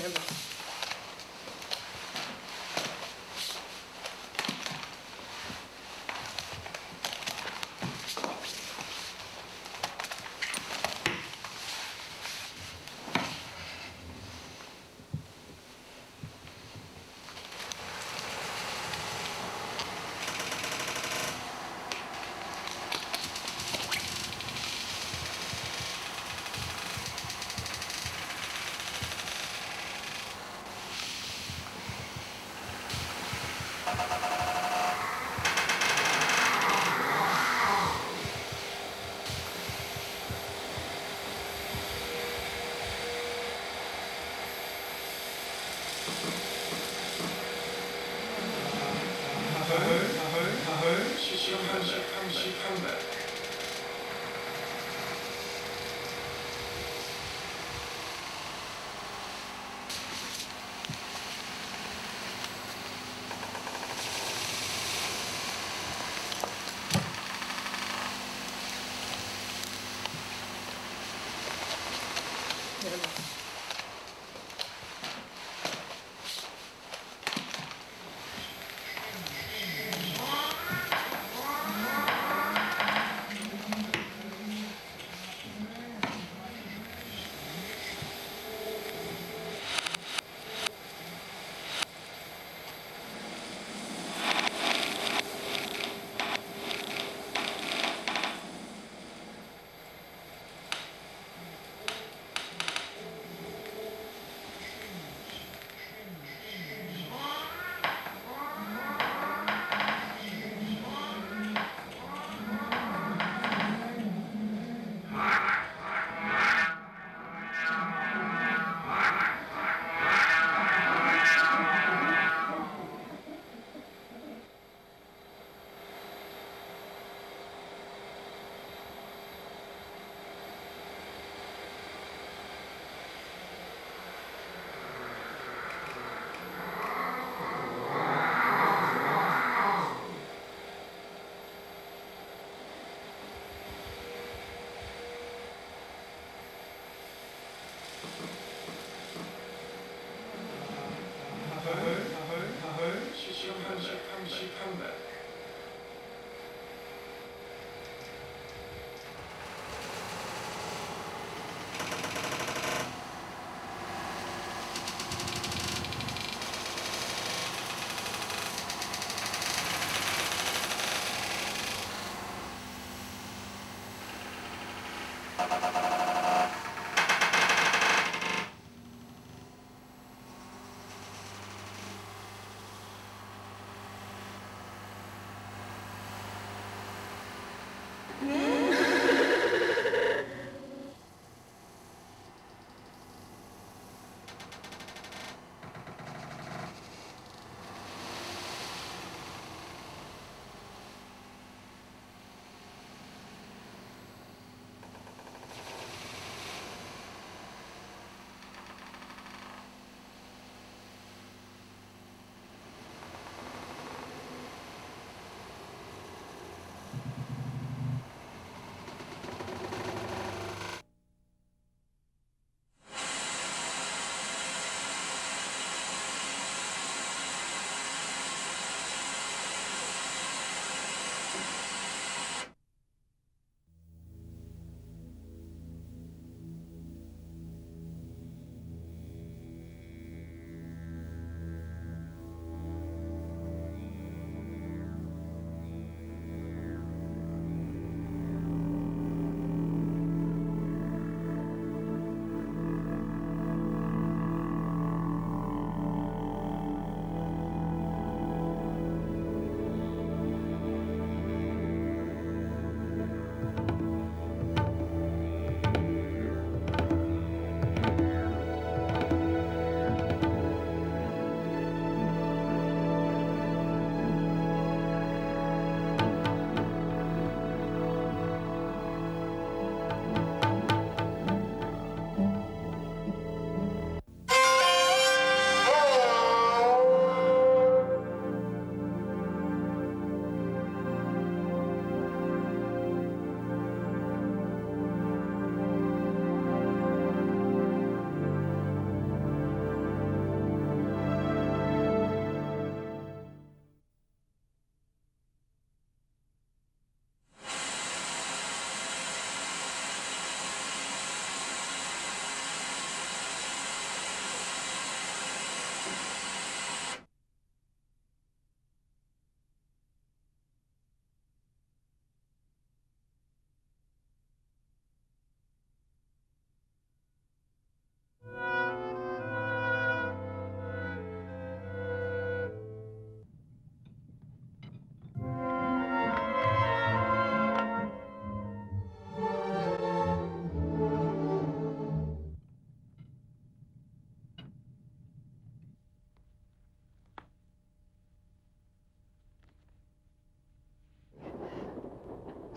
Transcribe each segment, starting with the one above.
Chairman.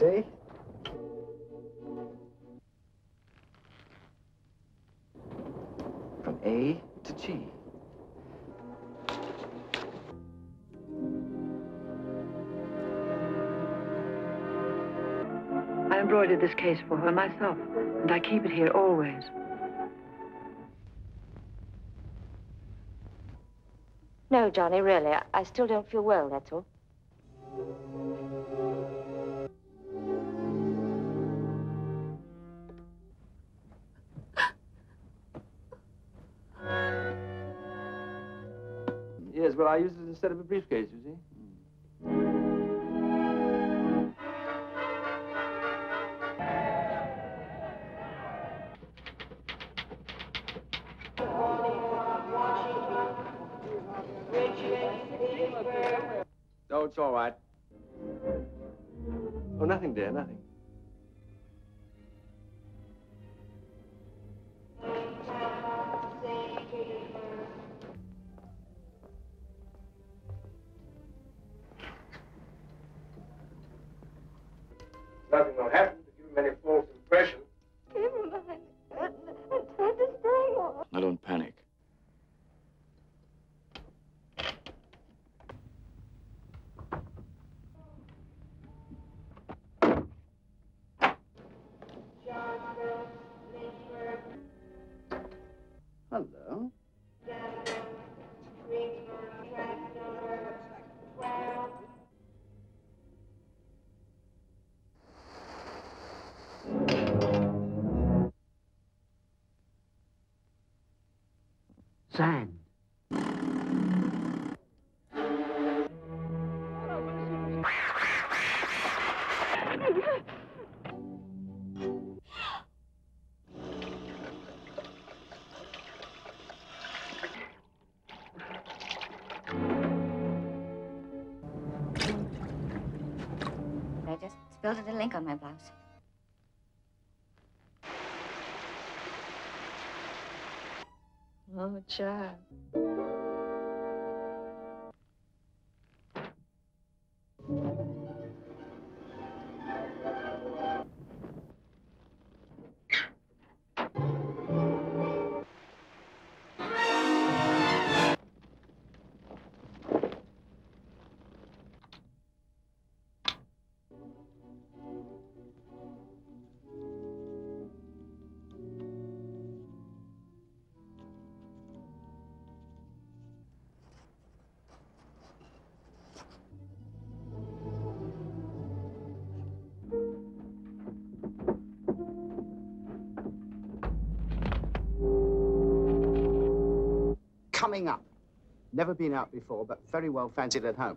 See? From A to G. I embroidered this case for her myself, and I keep it here always. No, Johnny, really. I, I still don't feel well, that's all. Yes, well, I used it instead of a briefcase, you see. Mm. No, it's all right. Oh, nothing, dear. Nothing Sand. I just spilled a little ink on my blouse. Oh, child. Coming up. Never been out before, but very well fancied at home.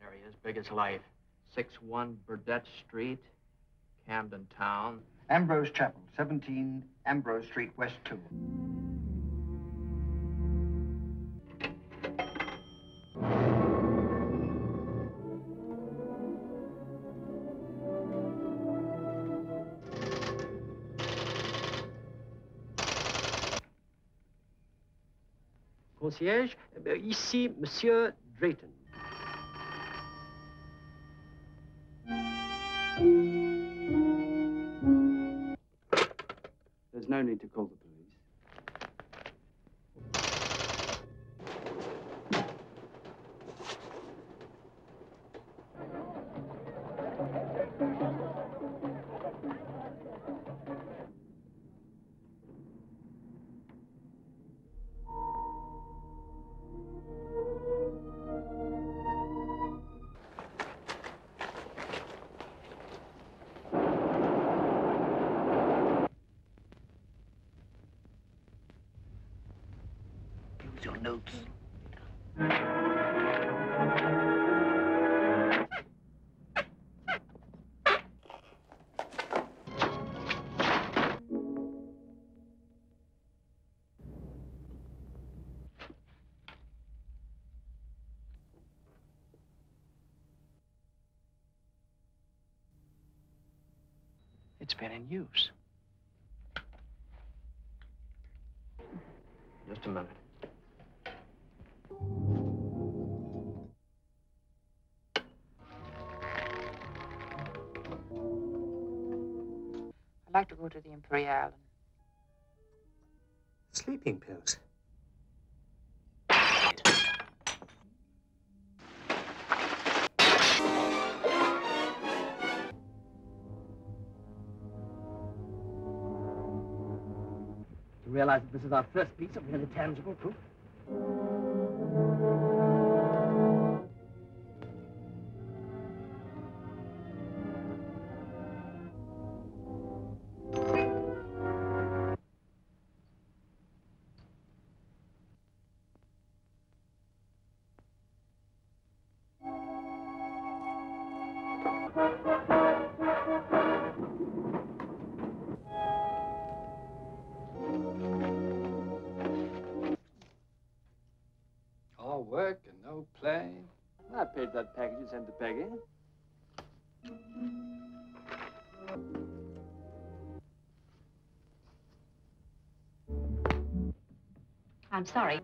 There he is, big as life. 6-1 Burdett Street, Camden Town. Ambrose Chapel, 17 Ambrose Street, West 2. Concierge, euh, ici, Monsieur Drayton. Been in use. Just a minute. I'd like to go to the Imperial. Sleeping pills. Realize that this is our first piece of really tangible proof? Work and no play. I paid that package you sent to Peggy. I'm sorry.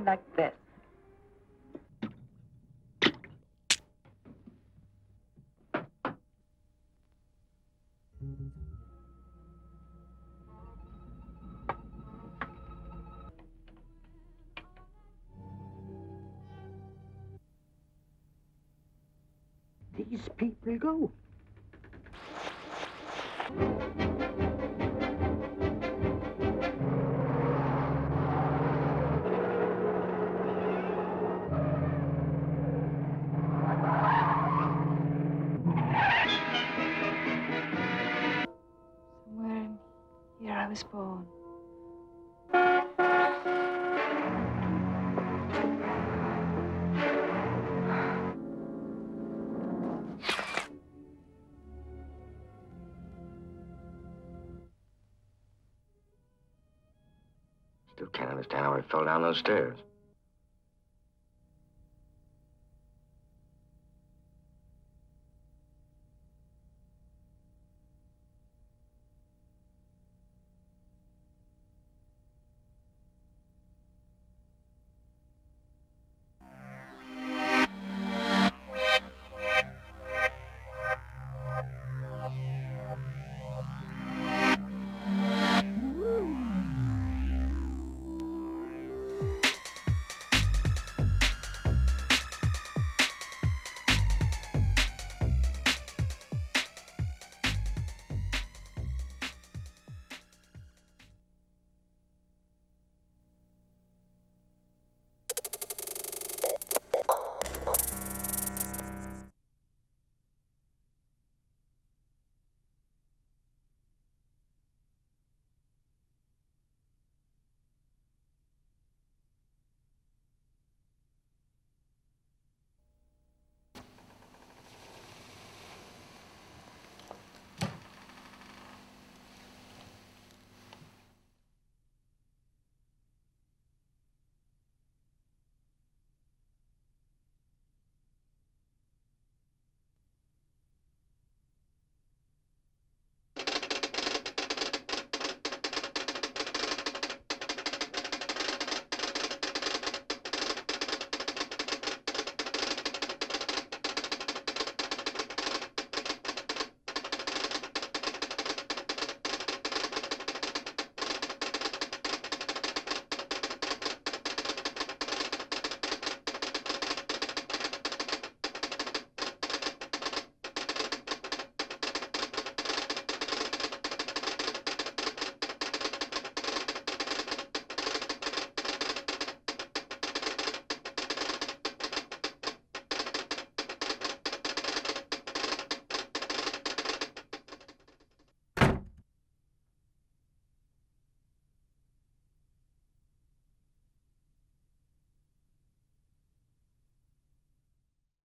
Something like this. These people go. Still